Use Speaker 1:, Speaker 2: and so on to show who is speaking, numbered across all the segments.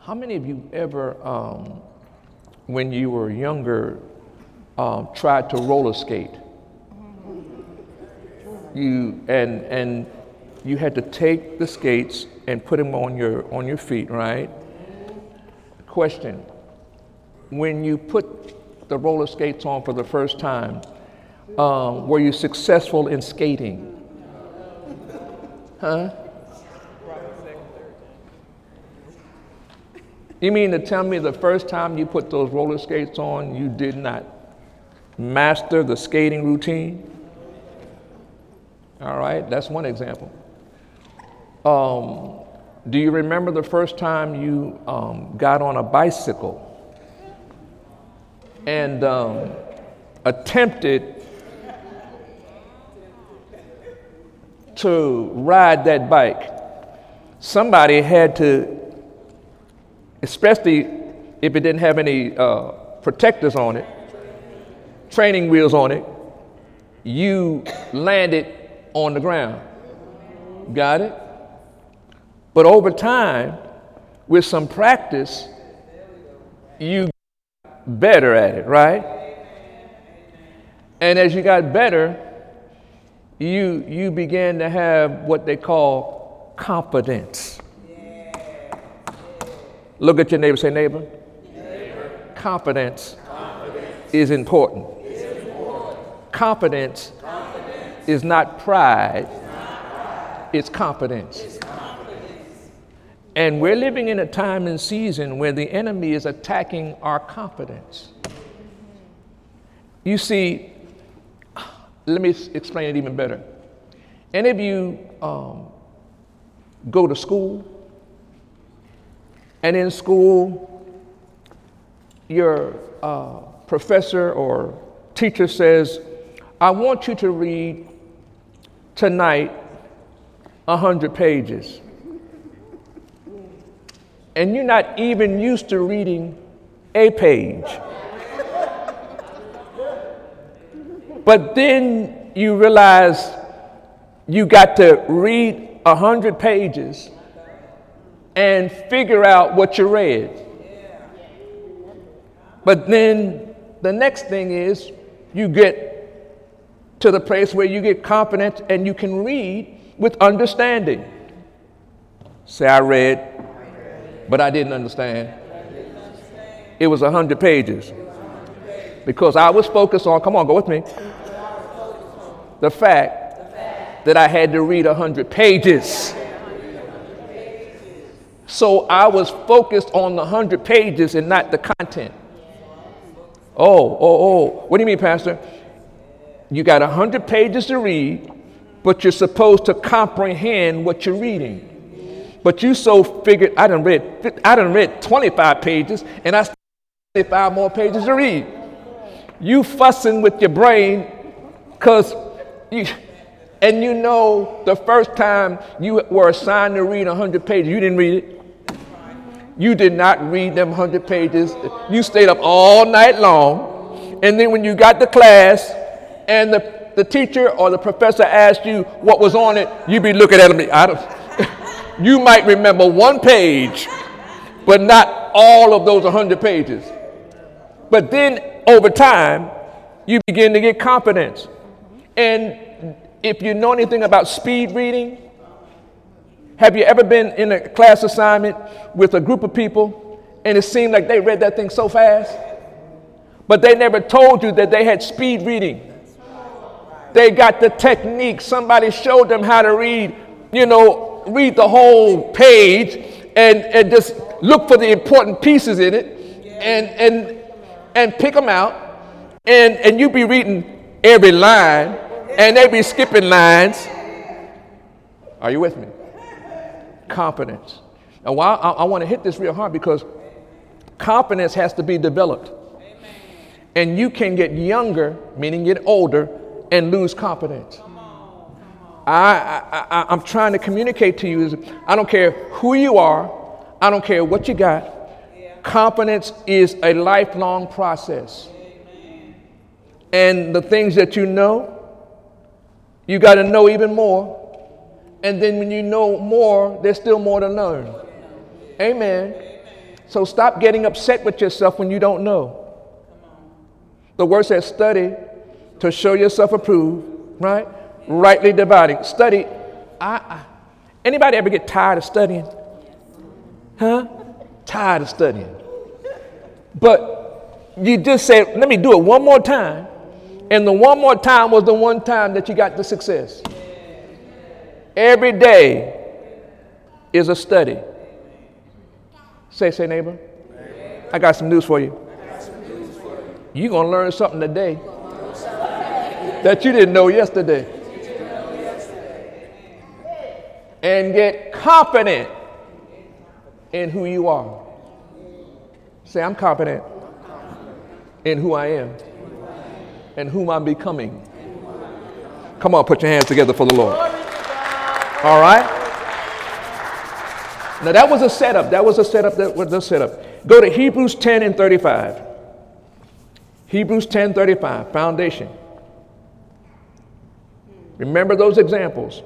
Speaker 1: How many of you ever, um, when you were younger, um, tried to roller skate? You and and you had to take the skates and put them on your on your feet, right? Question: When you put the roller skates on for the first time, um, were you successful in skating? Huh? You mean to tell me the first time you put those roller skates on, you did not master the skating routine? All right, that's one example. Um, do you remember the first time you um, got on a bicycle and um, attempted to ride that bike? Somebody had to especially if it didn't have any uh, protectors on it, training wheels on it, you landed on the ground. Got it? But over time, with some practice, you got better at it, right? And as you got better, you, you began to have what they call confidence. Look at your neighbor, say, neighbor. neighbor. Confidence, Confidence, is important. Is important. Confidence, Confidence, is not pride, it's, not pride. it's confidence. It's. And we're living in a time and season where the enemy is attacking our confidence. You see, let me explain it even better. Any of you um, go to school? And in school, your uh, professor or teacher says, I want you to read tonight 100 pages. And you're not even used to reading a page. but then you realize you got to read 100 pages and figure out what you read. But then the next thing is you get to the place where you get confident and you can read with understanding. Say, I read, but I didn't understand. It was 100 pages. Because I was focused on, come on, go with me, the fact that I had to read 100 pages. So I was focused on the 100 pages and not the content. Oh, oh, oh. What do you mean, Pastor? You got 100 pages to read, but you're supposed to comprehend what you're reading. But you so figured, I done read, I done read 25 pages, and I still have 25 more pages to read. You fussing with your brain because you, and you know the first time you were assigned to read 100 pages, you didn't read it. You did not read them 100 pages. You stayed up all night long. And then when you got to class and the, the teacher or the professor asked you what was on it, you'd be looking at them. I you might remember one page, but not all of those 100 pages. But then over time, you begin to get confidence. And if you know anything about speed reading, have you ever been in a class assignment with a group of people and it seemed like they read that thing so fast? But they never told you that they had speed reading. They got the technique. Somebody showed them how to read, you know, read the whole page and, and just look for the important pieces in it and, and, and pick them out. And, and you be reading every line and they be skipping lines. Are you with me? Confidence. And why I, I want to hit this real hard because confidence has to be developed. And you can get younger, meaning get older, and lose confidence. I, I, I, am trying to communicate to you is I don't care who you are, I don't care what you got. Confidence is a lifelong process. And the things that you know, you got to know even more and then when you know more, there's still more to learn. Amen. So stop getting upset with yourself when you don't know. The word says, study to show yourself approved, right? Rightly dividing. Study. I, I, anybody ever get tired of studying? Huh? Tired of studying. But you just said, let me do it one more time. And the one more time was the one time that you got the success. Every day is a study. Say, say, neighbor. I got some news for you. You're going to learn something today that you didn't know yesterday. And get confident in who you are. Say, I'm confident in who I am and whom I'm becoming. Come on, put your hands together for the Lord. All right? Now that was a setup. That was a setup. That was a setup. Go to Hebrews 10 and 35. Hebrews 10 35, foundation. Remember those examples.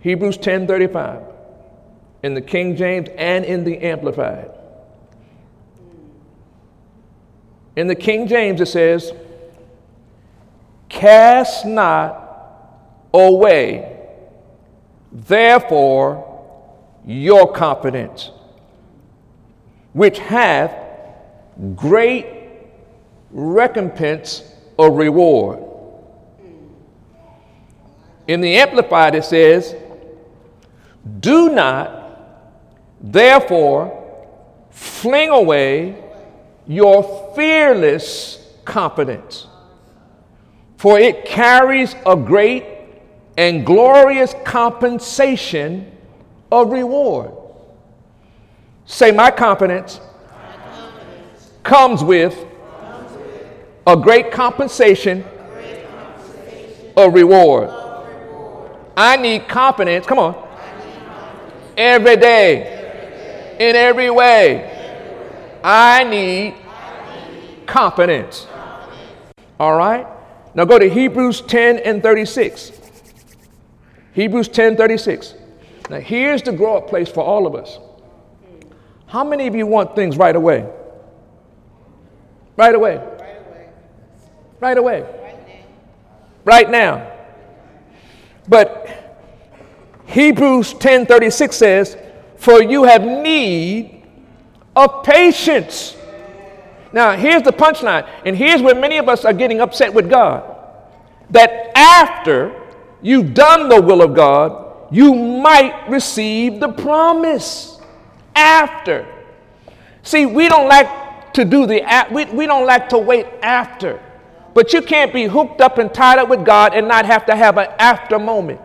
Speaker 1: Hebrews 10 35 in the King James and in the Amplified. In the King James, it says, Cast not away, therefore, your confidence, which hath great recompense or reward. In the Amplified, it says, Do not, therefore, fling away your fearless confidence, for it carries a great and glorious compensation of reward. Say, my confidence, my confidence comes, with comes with a great compensation, a great compensation of, reward. I need confidence, come on, confidence. Every, day, every day, in every way I need confidence. All right? Now go to Hebrews 10 and 36. Hebrews 10 36. Now here's the grow up place for all of us. How many of you want things right away? Right away. Right away. Right now. But Hebrews 10:36 says, "For you have need of patience. Now, here's the punchline, and here's where many of us are getting upset with God. That after you've done the will of God, you might receive the promise. After. See, we don't like to do the, we, we don't like to wait after. But you can't be hooked up and tied up with God and not have to have an after moment.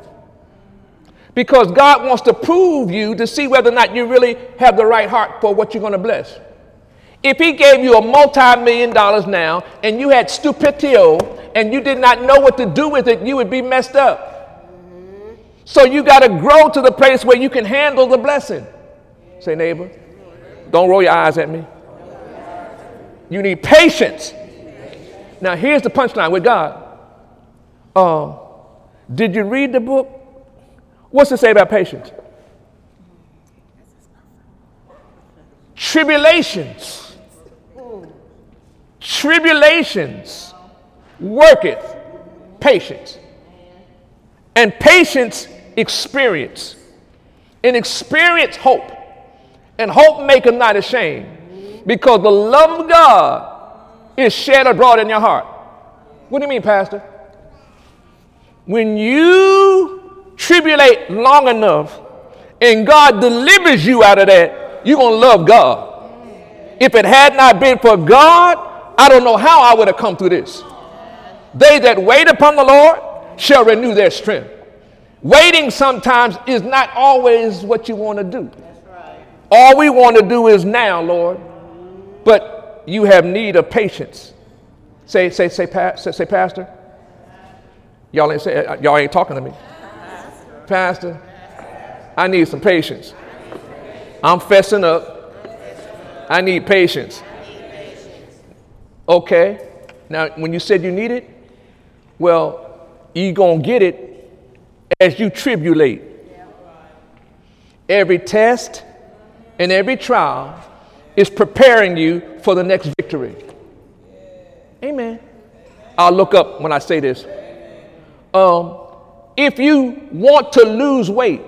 Speaker 1: Because God wants to prove you to see whether or not you really have the right heart for what you're going to bless. If He gave you a multi million dollars now and you had stupidity and you did not know what to do with it, you would be messed up. So you got to grow to the place where you can handle the blessing. Say, neighbor, don't roll your eyes at me. You need patience. Now, here's the punchline with God. Uh, did you read the book What's to say about patience? Tribulations. Tribulations worketh patience. And patience experience. And experience hope. And hope maketh not ashamed. Because the love of God is shed abroad in your heart. What do you mean, Pastor? When you tribulate long enough and God delivers you out of that, you're going to love God. If it had not been for God, I don't know how I would have come through this. They that wait upon the Lord shall renew their strength. Waiting sometimes is not always what you want to do. All we want to do is now, Lord. But you have need of patience. Say, say, say, say, say Pastor. Y'all ain't say, uh, y'all ain't talking to me. Pastor, I need some patience. I'm fessing up. I need patience. Okay. Now, when you said you need it, well, you going to get it as you tribulate. Every test and every trial is preparing you for the next victory. Amen. I'll look up when I say this. Um, if you want to lose weight,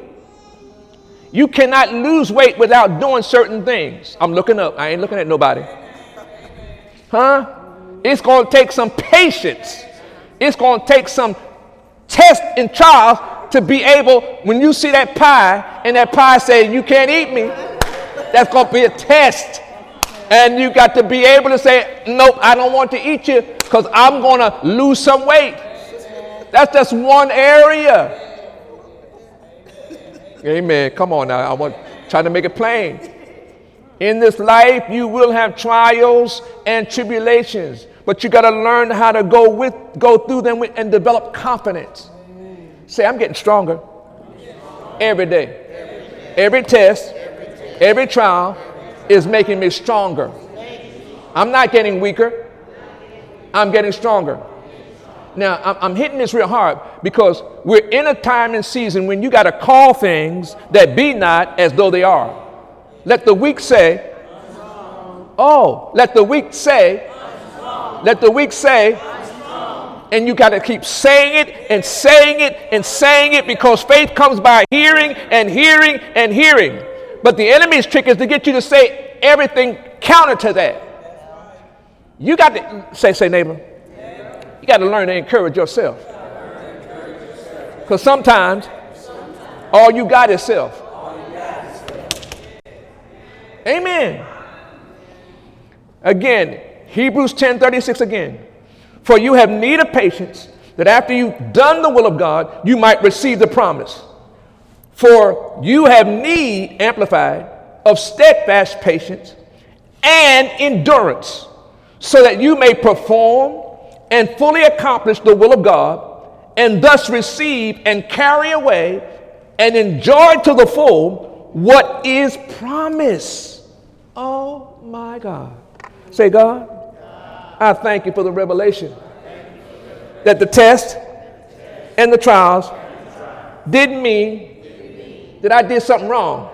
Speaker 1: you cannot lose weight without doing certain things. I'm looking up. I ain't looking at nobody. Huh? It's going to take some patience. It's going to take some test and trials to be able, when you see that pie and that pie says, You can't eat me, that's going to be a test. And you got to be able to say, Nope, I don't want to eat you because I'm going to lose some weight. That's just one area. Amen. Come on now. I want trying to make it plain. In this life, you will have trials and tribulations, but you got to learn how to go with, go through them with, and develop confidence. Say, I'm getting stronger every day. Every test, every trial is making me stronger. I'm not getting weaker. I'm getting stronger. Now, I'm hitting this real hard because we're in a time and season when you got to call things that be not as though they are. Let the weak say, Oh, let the weak say, let the weak say, and you got to keep saying it and saying it and saying it because faith comes by hearing and hearing and hearing. But the enemy's trick is to get you to say everything counter to that. You got to say, say, neighbor. You got to learn to encourage yourself. Because sometimes all you got is self. Amen. Again, Hebrews 10 36 again. For you have need of patience, that after you've done the will of God, you might receive the promise. For you have need, amplified, of steadfast patience and endurance, so that you may perform and fully accomplish the will of God, and thus receive and carry away and enjoy to the full what is promised. Oh my God. Say, God, I thank you for the revelation that the test and the trials didn't mean that I did something wrong.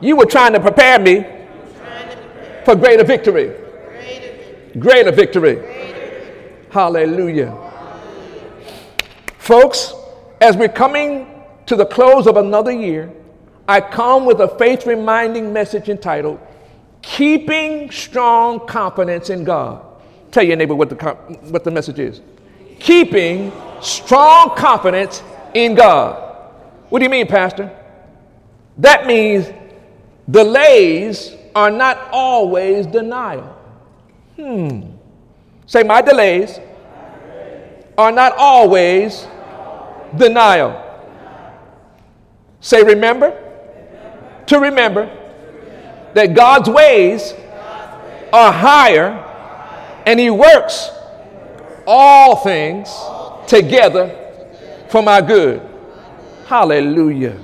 Speaker 1: You were trying to prepare me for greater victory. Greater victory. Hallelujah. Folks, as we're coming to the close of another year, I come with a faith reminding message entitled Keeping Strong Confidence in God. Tell your neighbor what the, what the message is. Keeping strong confidence in God. What do you mean, Pastor? That means delays are not always denial. Hmm. Say, my delays are not always denial. Say, remember to remember that God's ways are higher and He works all things together for my good. Hallelujah.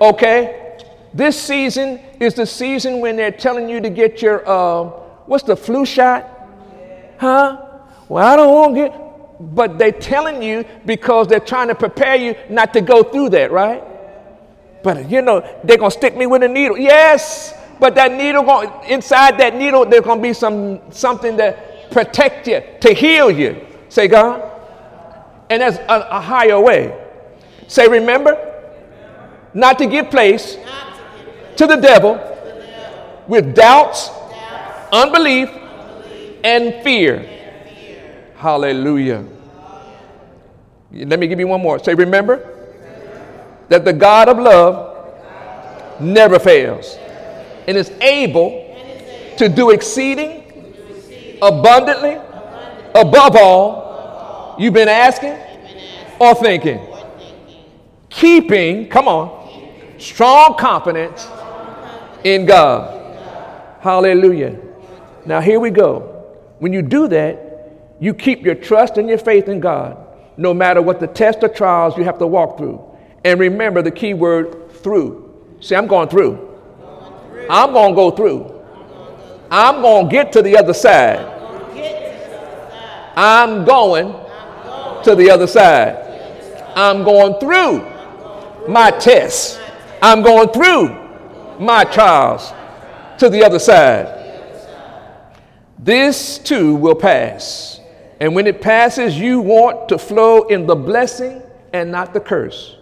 Speaker 1: Okay? This season is the season when they're telling you to get your, uh, what's the flu shot? Huh? Well, I don't want to get, but they're telling you because they're trying to prepare you not to go through that, right? But you know, they're gonna stick me with a needle. Yes, but that needle going inside that needle, there's gonna be some something to protect you, to heal you. Say God. And that's a, a higher way. Say, remember, not to give place to the devil with doubts, unbelief, and fear. Hallelujah. Let me give you one more. Say, remember that the God of love never fails and is able to do exceeding abundantly above all you've been asking or thinking. Keeping, come on, strong confidence in God. Hallelujah. Now, here we go. When you do that, you keep your trust and your faith in God, no matter what the test or trials you have to walk through. And remember the key word through. See, I'm going through. I'm going to go through. I'm going to get to the other side. I'm going to the other side. I'm going through my tests. I'm going through my trials to the other side. This too will pass. And when it passes, you want to flow in the blessing and not the curse,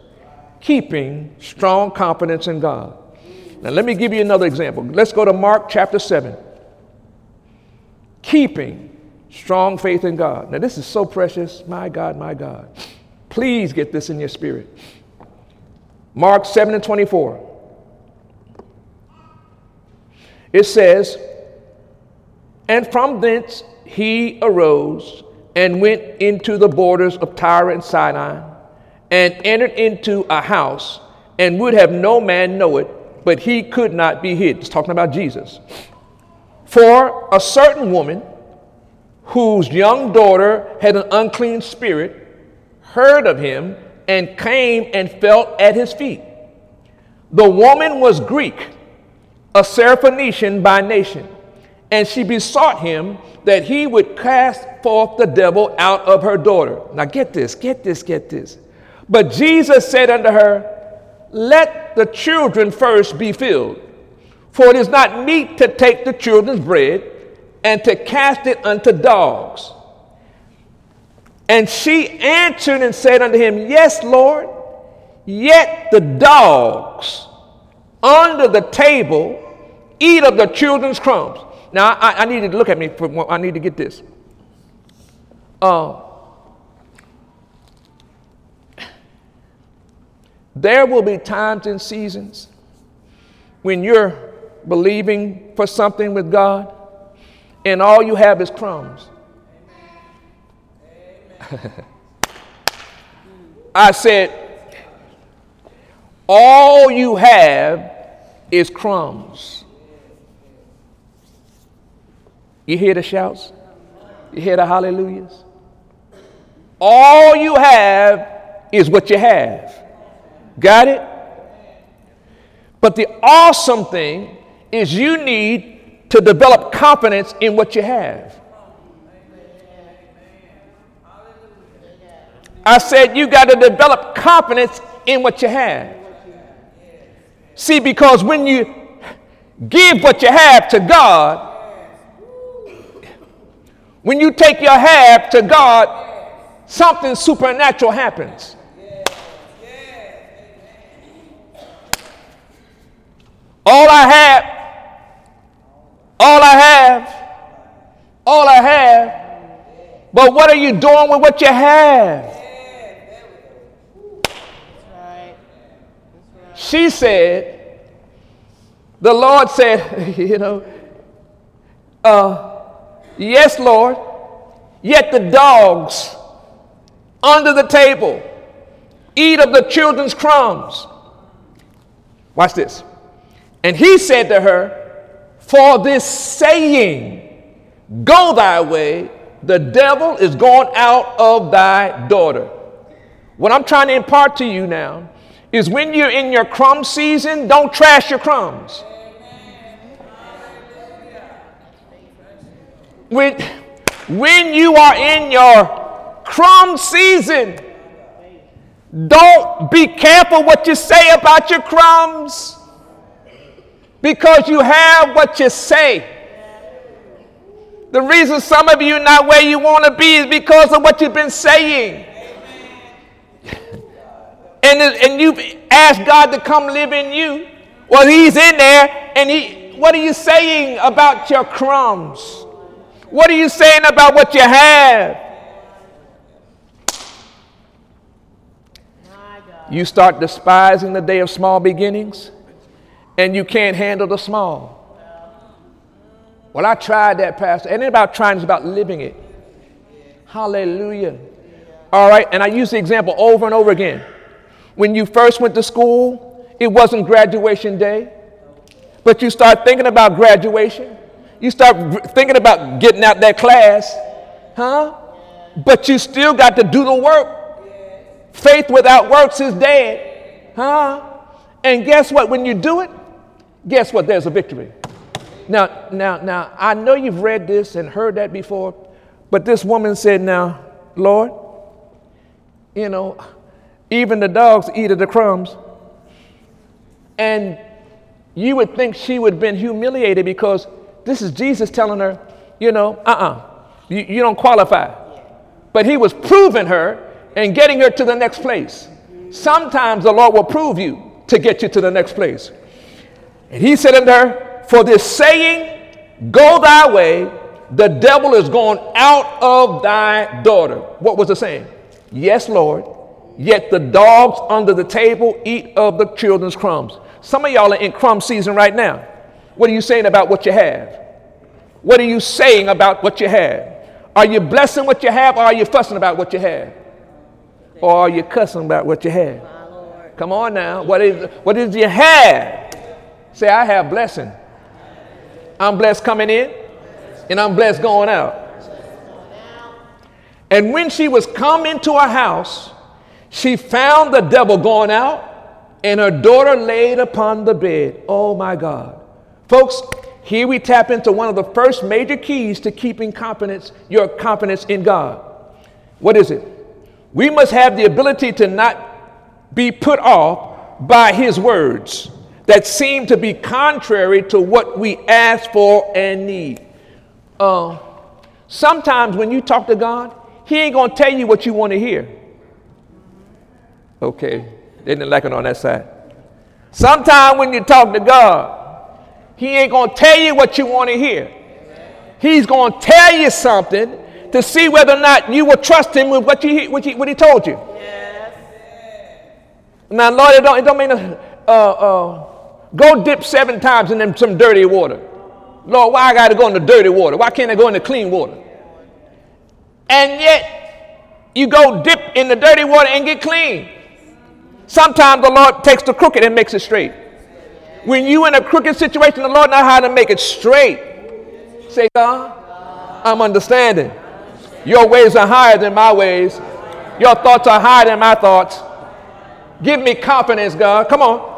Speaker 1: keeping strong confidence in God. Now, let me give you another example. Let's go to Mark chapter 7. Keeping strong faith in God. Now, this is so precious. My God, my God. Please get this in your spirit. Mark 7 and 24. It says, And from thence he arose and went into the borders of Tyre and Sidon, and entered into a house, and would have no man know it, but he could not be hid. It's talking about Jesus. For a certain woman whose young daughter had an unclean spirit heard of him and came and fell at his feet. The woman was Greek, a Syrophoenician by nation, and she besought him that he would cast forth the devil out of her daughter. Now, get this, get this, get this. But Jesus said unto her, let the children first be filled. For it is not meet to take the children's bread and to cast it unto dogs. And she answered and said unto him, Yes, Lord, yet the dogs under the table eat of the children's crumbs. Now, I, I need to look at me. For, I need to get this. Uh, There will be times and seasons when you're believing for something with God and all you have is crumbs. I said, all you have is crumbs. You hear the shouts? You hear the hallelujahs? All you have is what you have. Got it? But the awesome thing is you need to develop confidence in what you have. I said you got to develop confidence in what you have. See, because when you give what you have to God, when you take your have to God, something supernatural happens. All I have, all I have, all I have. But what are you doing with what you have? She said, the Lord said, you know, uh, yes, Lord, yet the dogs under the table eat of the children's crumbs. Watch this. And he said to her, For this saying, go thy way, the devil is gone out of thy daughter. What I'm trying to impart to you now is when you're in your crumb season, don't trash your crumbs. When, when you are in your crumb season, don't be careful what you say about your crumbs because you have what you say. The reason some of you not where you want to be is because of what you've been saying. and, and you've asked God to come live in you. Well, He's in there, and He, what are you saying about your crumbs? What are you saying about what you have? You start despising the day of small beginnings and you can't handle the small. Well, I tried that, Pastor. And about trying, it's about living it. Hallelujah. All right, and I use the example over and over again. When you first went to school, it wasn't graduation day, but you start thinking about graduation. You start thinking about getting out that class, huh? But you still got to do the work. Faith without works is dead, huh? And guess what? When you do it, guess what? There's a victory. Now, now, now, I know you've read this and heard that before, but this woman said, Now, Lord, you know, even the dogs eat of the crumbs. And you would think she would have been humiliated because this is Jesus telling her, you know, uh uh-uh, uh, you, you don't qualify. But he was proving her and getting her to the next place. Sometimes the Lord will prove you to get you to the next place. And he said unto her, For this saying, go thy way, the devil is gone out of thy daughter. What was the saying? Yes, Lord. Yet the dogs under the table eat of the children's crumbs. Some of y'all are in crumb season right now. What are you saying about what you have? What are you saying about what you have? Are you blessing what you have or are you fussing about what you have? Or are you cussing about what you have? Come on now. What is what is you have? Say, I have blessing. I'm blessed coming in, and I'm blessed going out. And when she was come into her house, she found the devil going out, and her daughter laid upon the bed. Oh my God. Folks, here we tap into one of the first major keys to keeping confidence, your confidence in God. What is it? We must have the ability to not be put off by his words that seem to be contrary to what we ask for and need. Uh, sometimes when you talk to God, He ain't gonna tell you what you want to hear. Okay, they didn't like it on that side. Sometimes when you talk to God, He ain't gonna tell you what you want to hear. He's gonna tell you something to see whether or not you will trust Him with what, you, what, he, what he told you. Yes. Now, Lord, it don't, it don't mean uh, uh, Go dip seven times in them some dirty water. Lord, why I got to go in the dirty water? Why can't I go in the clean water? And yet, you go dip in the dirty water and get clean. Sometimes the Lord takes the crooked and makes it straight. When you in a crooked situation, the Lord knows how to make it straight. Say, God, I'm understanding. Your ways are higher than my ways. Your thoughts are higher than my thoughts. Give me confidence, God. Come on.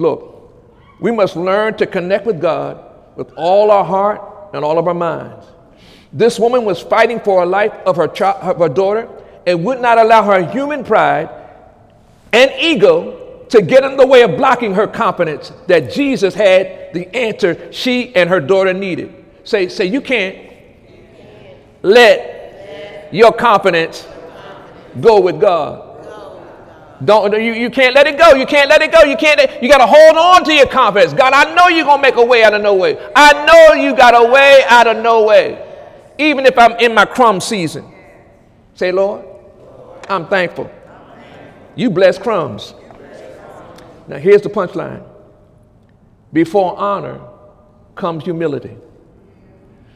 Speaker 1: Look, we must learn to connect with God with all our heart and all of our minds. This woman was fighting for the life of her, child, of her daughter and would not allow her human pride and ego to get in the way of blocking her confidence that Jesus had the answer she and her daughter needed. Say, say you can't let your confidence go with God. Don't you, you can't let it go. You can't let it go. You can't you gotta hold on to your confidence. God, I know you're gonna make a way out of no way. I know you got a way out of no way. Even if I'm in my crumb season. Say, Lord, I'm thankful. You bless crumbs. Now here's the punchline. Before honor comes humility.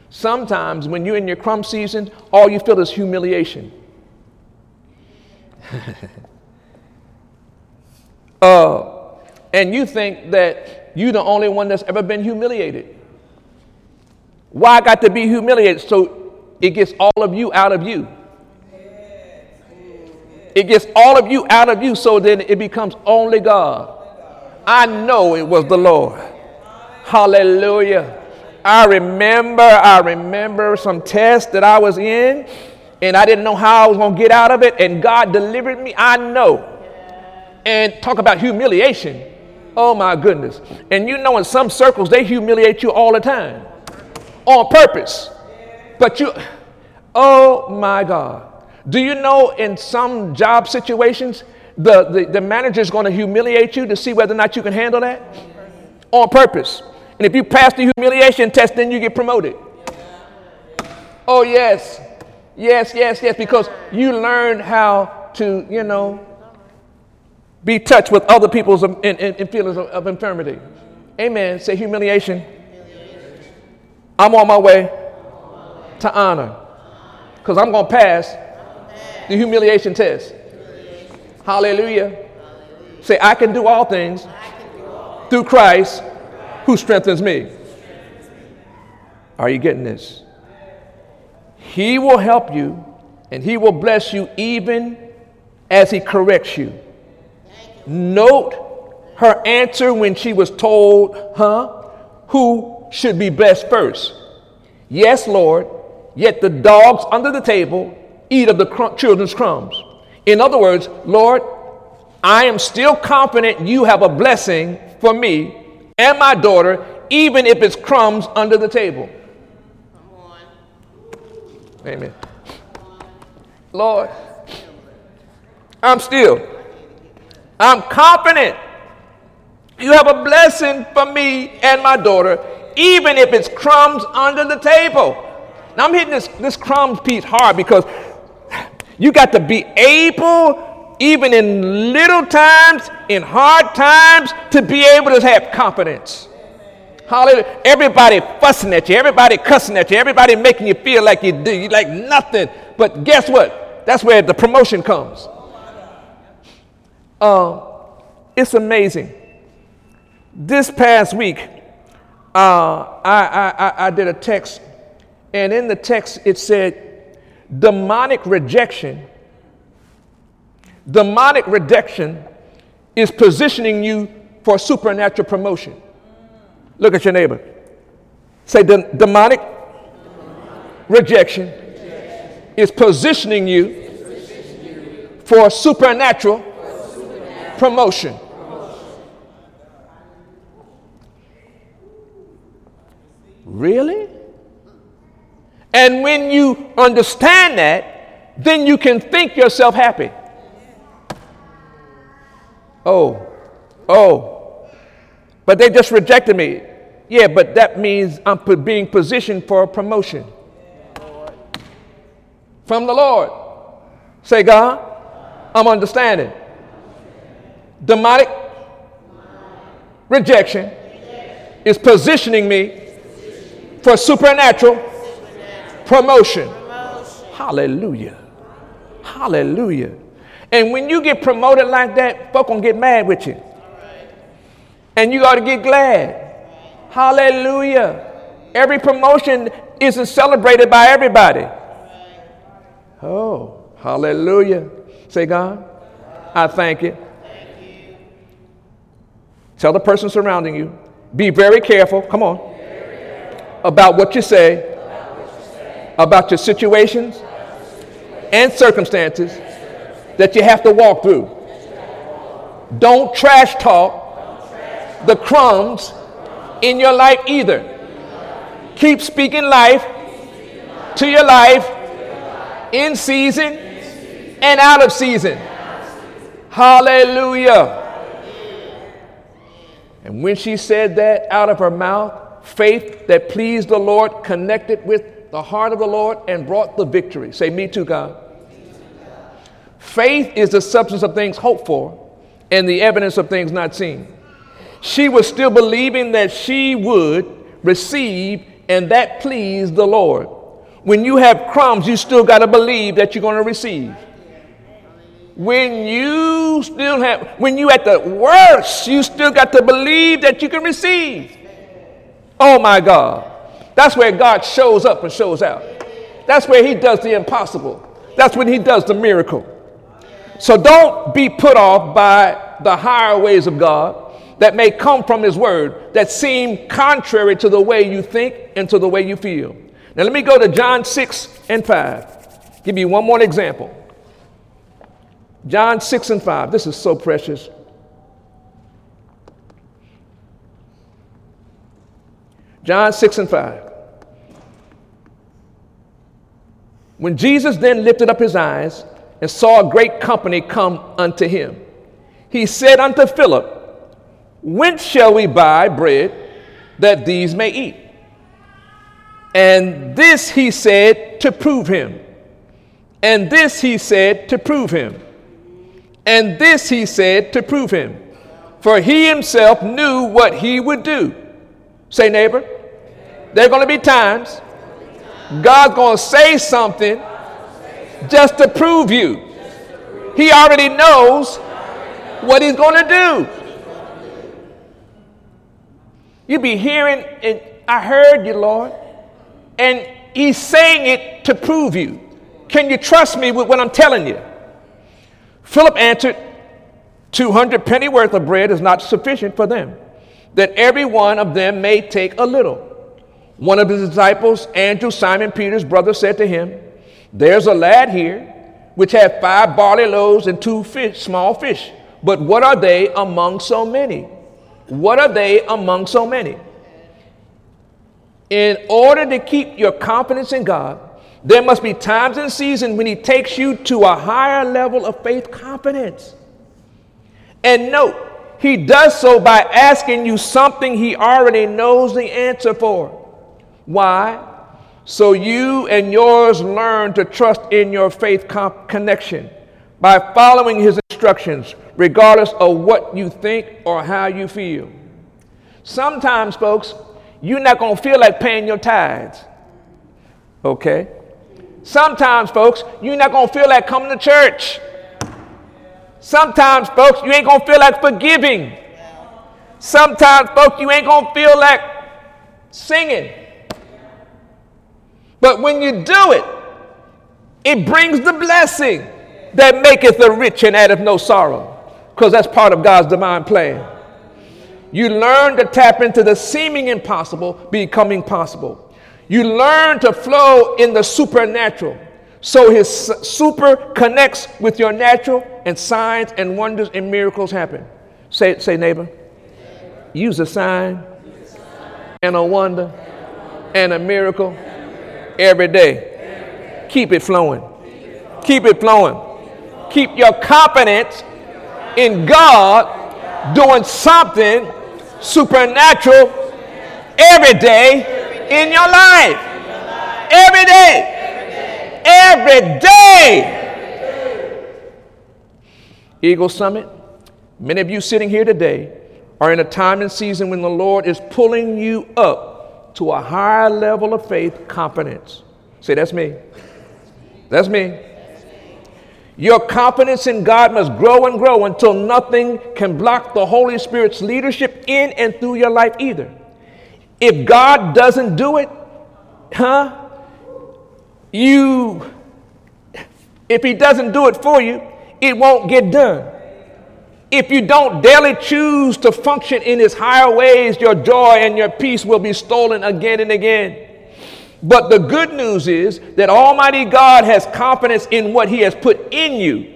Speaker 1: Sometimes when you're in your crumb season, all you feel is humiliation. Uh, and you think that you're the only one that's ever been humiliated. Why I got to be humiliated? So it gets all of you out of you. It gets all of you out of you, so then it becomes only God. I know it was the Lord. Hallelujah. I remember, I remember some test that I was in, and I didn't know how I was going to get out of it, and God delivered me. I know and talk about humiliation. Oh my goodness. And you know, in some circles, they humiliate you all the time on purpose. But you, oh my God. Do you know in some job situations, the, the, the manager is going to humiliate you to see whether or not you can handle that? On purpose. And if you pass the humiliation test, then you get promoted. Oh, yes. Yes, yes, yes. Because you learn how to, you know, be touched with other people's um, in, in, in feelings of, of, infirmity. Amen. Say humiliation. humiliation. I'm on my way to honor because I'm going to pass the humiliation test. Hallelujah. Say, I can do all things through Christ who strengthens me. Are you getting this? He will help you and he will bless you even as he corrects you. Note her answer when she was told, huh? Who should be blessed first? Yes, Lord, yet the dogs under the table eat of the cr- children's crumbs. In other words, Lord, I am still confident you have a blessing for me and my daughter, even if it's crumbs under the table. Amen. Lord, I'm still, I'm confident you have a blessing for me and my daughter, even if it's crumbs under the table. Now I'm hitting this, this crumbs piece hard because you got to be able even in little times, in hard times, to be able to have confidence. Hallelujah. Everybody fussing at you, everybody cussing at you, everybody making you feel like you do, you like nothing. But guess what? That's where the promotion comes. Uh, it's amazing. This past week, uh, I, I, I did a text, and in the text it said, demonic rejection Demonic rejection is positioning you for supernatural promotion. Look at your neighbor. Say, the demonic rejection is positioning you for supernatural promotion. Really? And when you understand that, then you can think yourself happy. Oh, oh, but they just rejected me. Yeah, but that means I'm being positioned for a promotion from the Lord. Say, God, I'm understanding. Demonic rejection is positioning me for supernatural promotion. Hallelujah. Hallelujah. And when you get promoted like that, folk gonna get mad with you. And you ought to get glad. Hallelujah. Every promotion isn't celebrated by everybody. Oh, hallelujah. Say, God, I thank you. Tell the person surrounding you, be very careful, come on, about what you say, about your situations and circumstances that you have to walk through. Don't trash talk the crumbs in your life either. Keep speaking life to your life in season and out of season. Hallelujah. And when she said that out of her mouth, faith that pleased the Lord connected with the heart of the Lord and brought the victory. Say, Me too, God. Faith is the substance of things hoped for and the evidence of things not seen. She was still believing that she would receive, and that pleased the Lord. When you have crumbs, you still got to believe that you're going to receive. When you still have, when you at the worst, you still got to believe that you can receive. Oh my God. That's where God shows up and shows out. That's where He does the impossible. That's when He does the miracle. So don't be put off by the higher ways of God that may come from His Word that seem contrary to the way you think and to the way you feel. Now, let me go to John 6 and 5. Give you one more example. John 6 and 5. This is so precious. John 6 and 5. When Jesus then lifted up his eyes and saw a great company come unto him. He said unto Philip, Whence shall we buy bread that these may eat? And this he said to prove him. And this he said to prove him. And this he said to prove him. For he himself knew what he would do. Say, neighbor, there are going to be times God's going to say something just to prove you. He already knows what he's going to do. You be hearing, and I heard you, Lord, and he's saying it to prove you. Can you trust me with what I'm telling you? Philip answered, 200 penny worth of bread is not sufficient for them, that every one of them may take a little. One of his disciples, Andrew, Simon Peter's brother, said to him, there's a lad here which had five barley loaves and two fish, small fish, But what are they among so many? What are they among so many? In order to keep your confidence in God, there must be times and seasons when He takes you to a higher level of faith confidence. And note, He does so by asking you something He already knows the answer for. Why? So you and yours learn to trust in your faith comp- connection by following His instructions, regardless of what you think or how you feel. Sometimes, folks, you're not going to feel like paying your tithes. Okay? Sometimes, folks, you're not going to feel like coming to church. Sometimes, folks, you ain't going to feel like forgiving. Sometimes, folks, you ain't going to feel like singing. But when you do it, it brings the blessing that maketh the rich and addeth no sorrow, because that's part of God's divine plan. You learn to tap into the seeming impossible becoming possible. You learn to flow in the supernatural. So his super connects with your natural, and signs and wonders and miracles happen. Say, say neighbor. Use a sign and a wonder and a miracle every day. Keep it flowing. Keep it flowing. Keep your confidence in God doing something supernatural every day in your life. Every day. Every day. Eagle Summit, many of you sitting here today are in a time and season when the Lord is pulling you up to a higher level of faith confidence. Say, that's me. That's me. Your confidence in God must grow and grow until nothing can block the Holy Spirit's leadership in and through your life either. If God doesn't do it, huh? You, if He doesn't do it for you, it won't get done. If you don't daily choose to function in His higher ways, your joy and your peace will be stolen again and again. But the good news is that Almighty God has confidence in what He has put in you.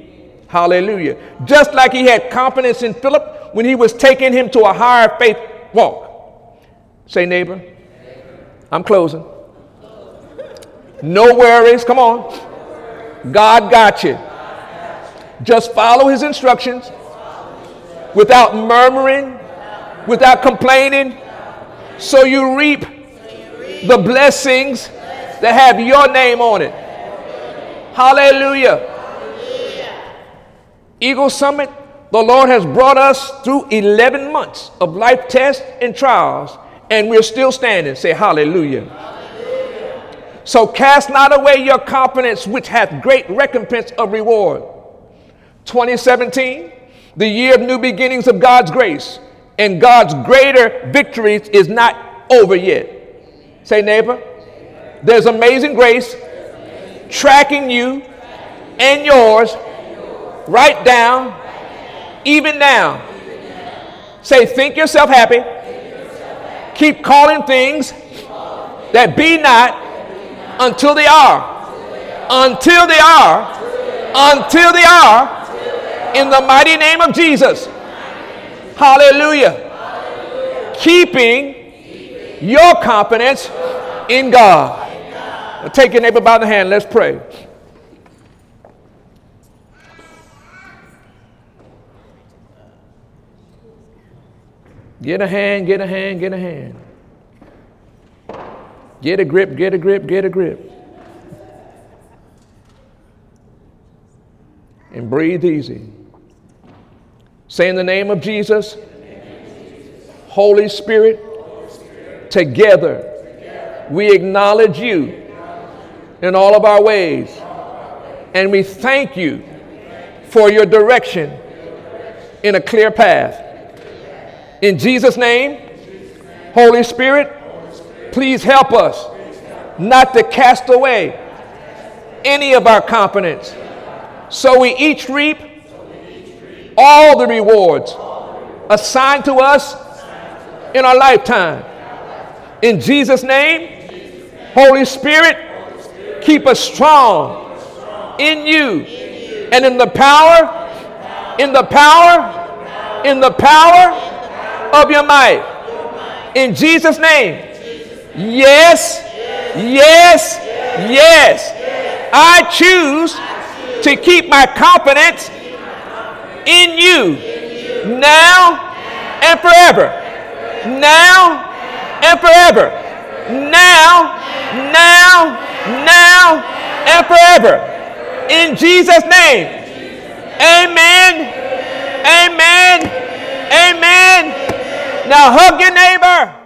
Speaker 1: Hallelujah. Just like He had confidence in Philip when He was taking him to a higher faith walk. Say, neighbor, I'm closing. No worries. Come on. God got you. Just follow His instructions without murmuring, without complaining, so you reap the blessings that have your name on it. Hallelujah. Eagle Summit, the Lord has brought us through 11 months of life tests and trials, and we're still standing. Say hallelujah. hallelujah. So cast not away your confidence, which hath great recompense of reward. 2017, the year of new beginnings of God's grace, and God's greater victories is not over yet. Say, neighbor, there's amazing grace tracking you and yours right down, even now. Say, think yourself happy. Keep calling things that be not until they are. Until they are. Until they are. In the mighty name of Jesus. Hallelujah. Keeping your confidence in God. Take your neighbor by the hand. Let's pray. Get a hand, get a hand, get a hand. Get a grip, get a grip, get a grip. And breathe easy. Say in the name of Jesus, Holy Spirit, together, we acknowledge you in all of our ways. And we thank you for your direction in a clear path. In Jesus' name, Holy Spirit, please help us not to cast away any of our confidence. So we each reap all the rewards assigned to us in our lifetime. In Jesus' name, Holy Spirit, keep us strong in you and in the power, in the power in the power of your might. In Jesus' name. Yes, yes, yes. I choose to keep my confidence in you now and forever. Now and forever. Now, now, now, and forever. In Jesus' name. Amen. Amen. Amen. Now hug your neighbor.